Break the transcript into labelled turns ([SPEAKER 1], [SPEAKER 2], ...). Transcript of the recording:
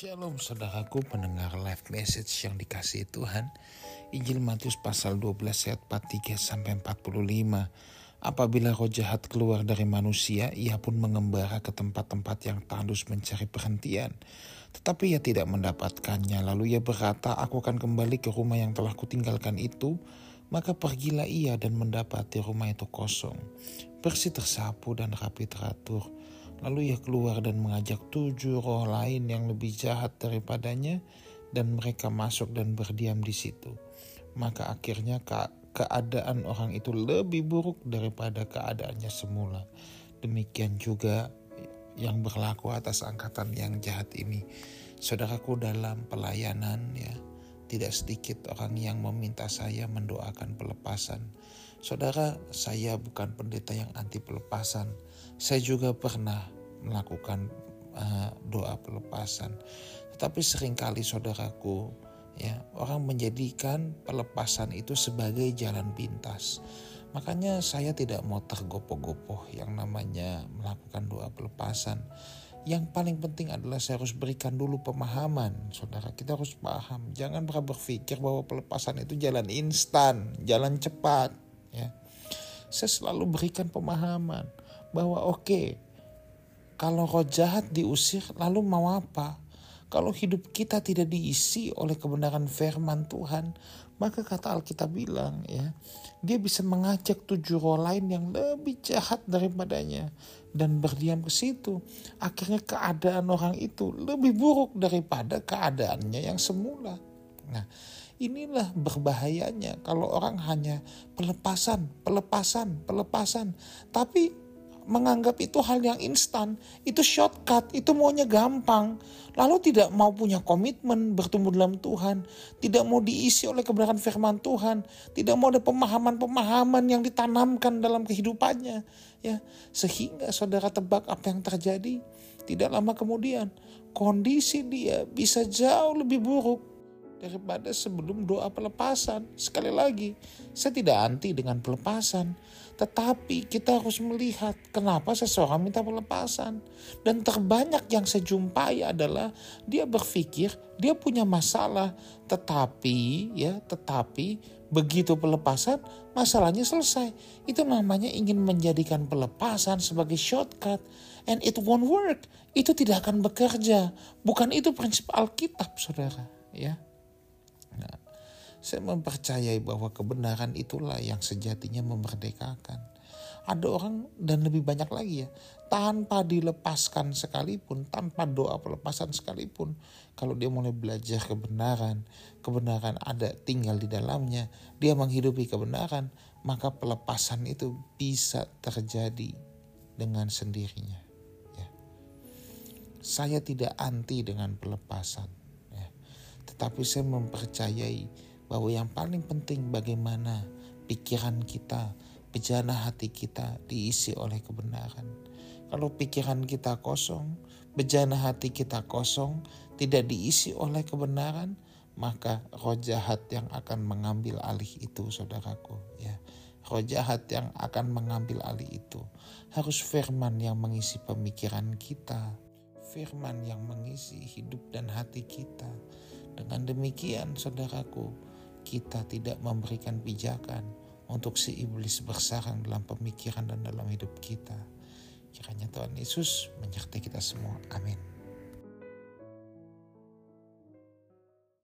[SPEAKER 1] Shalom saudaraku pendengar live message yang dikasih Tuhan. Injil Matius pasal 12 ayat 43 sampai 45. Apabila roh jahat keluar dari manusia, ia pun mengembara ke tempat-tempat yang tandus mencari perhentian. Tetapi ia tidak mendapatkannya. Lalu ia berkata, aku akan kembali ke rumah yang telah kutinggalkan itu. Maka pergilah ia dan mendapati rumah itu kosong. Bersih tersapu dan rapi teratur Lalu ia keluar dan mengajak tujuh roh lain yang lebih jahat daripadanya dan mereka masuk dan berdiam di situ. Maka akhirnya ke keadaan orang itu lebih buruk daripada keadaannya semula. Demikian juga yang berlaku atas angkatan yang jahat ini. Saudaraku dalam pelayanan ya, tidak sedikit orang yang meminta saya mendoakan pelepasan. Saudara, saya bukan pendeta yang anti pelepasan. Saya juga pernah melakukan uh, doa pelepasan. Tetapi sering kali saudaraku, ya orang menjadikan pelepasan itu sebagai jalan pintas. Makanya saya tidak mau tergopoh-gopoh yang namanya melakukan doa pelepasan. Yang paling penting adalah saya harus berikan dulu pemahaman. Saudara, kita harus paham. Jangan pernah berpikir bahwa pelepasan itu jalan instan, jalan cepat. Ya saya selalu berikan pemahaman bahwa oke, okay, kalau roh jahat diusir lalu mau apa? Kalau hidup kita tidak diisi oleh kebenaran firman Tuhan, maka kata Alkitab bilang ya, dia bisa mengajak tujuh roh lain yang lebih jahat daripadanya dan berdiam ke situ. Akhirnya keadaan orang itu lebih buruk daripada keadaannya yang semula. Nah, inilah berbahayanya kalau orang hanya pelepasan, pelepasan, pelepasan. Tapi menganggap itu hal yang instan, itu shortcut, itu maunya gampang. Lalu tidak mau punya komitmen bertumbuh dalam Tuhan, tidak mau diisi oleh kebenaran firman Tuhan, tidak mau ada pemahaman-pemahaman yang ditanamkan dalam kehidupannya, ya. Sehingga saudara tebak apa yang terjadi? Tidak lama kemudian, kondisi dia bisa jauh lebih buruk daripada sebelum doa pelepasan. Sekali lagi, saya tidak anti dengan pelepasan, tetapi kita harus melihat kenapa seseorang minta pelepasan. Dan terbanyak yang saya jumpai adalah dia berpikir dia punya masalah, tetapi ya, tetapi begitu pelepasan masalahnya selesai. Itu namanya ingin menjadikan pelepasan sebagai shortcut and it won't work. Itu tidak akan bekerja. Bukan itu prinsip Alkitab, Saudara, ya. Saya mempercayai bahwa kebenaran itulah yang sejatinya memerdekakan. Ada orang dan lebih banyak lagi ya, tanpa dilepaskan sekalipun, tanpa doa pelepasan sekalipun, kalau dia mulai belajar kebenaran, kebenaran ada tinggal di dalamnya, dia menghidupi kebenaran, maka pelepasan itu bisa terjadi dengan sendirinya. Ya. Saya tidak anti dengan pelepasan tetapi saya mempercayai bahwa yang paling penting bagaimana pikiran kita, bejana hati kita diisi oleh kebenaran. Kalau pikiran kita kosong, bejana hati kita kosong, tidak diisi oleh kebenaran, maka roh jahat yang akan mengambil alih itu saudaraku ya. Roh jahat yang akan mengambil alih itu. Harus firman yang mengisi pemikiran kita firman yang mengisi hidup dan hati kita. Dengan demikian, saudaraku, kita tidak memberikan pijakan untuk si iblis bersarang dalam pemikiran dan dalam hidup kita. Kiranya Tuhan Yesus menyertai kita semua. Amin.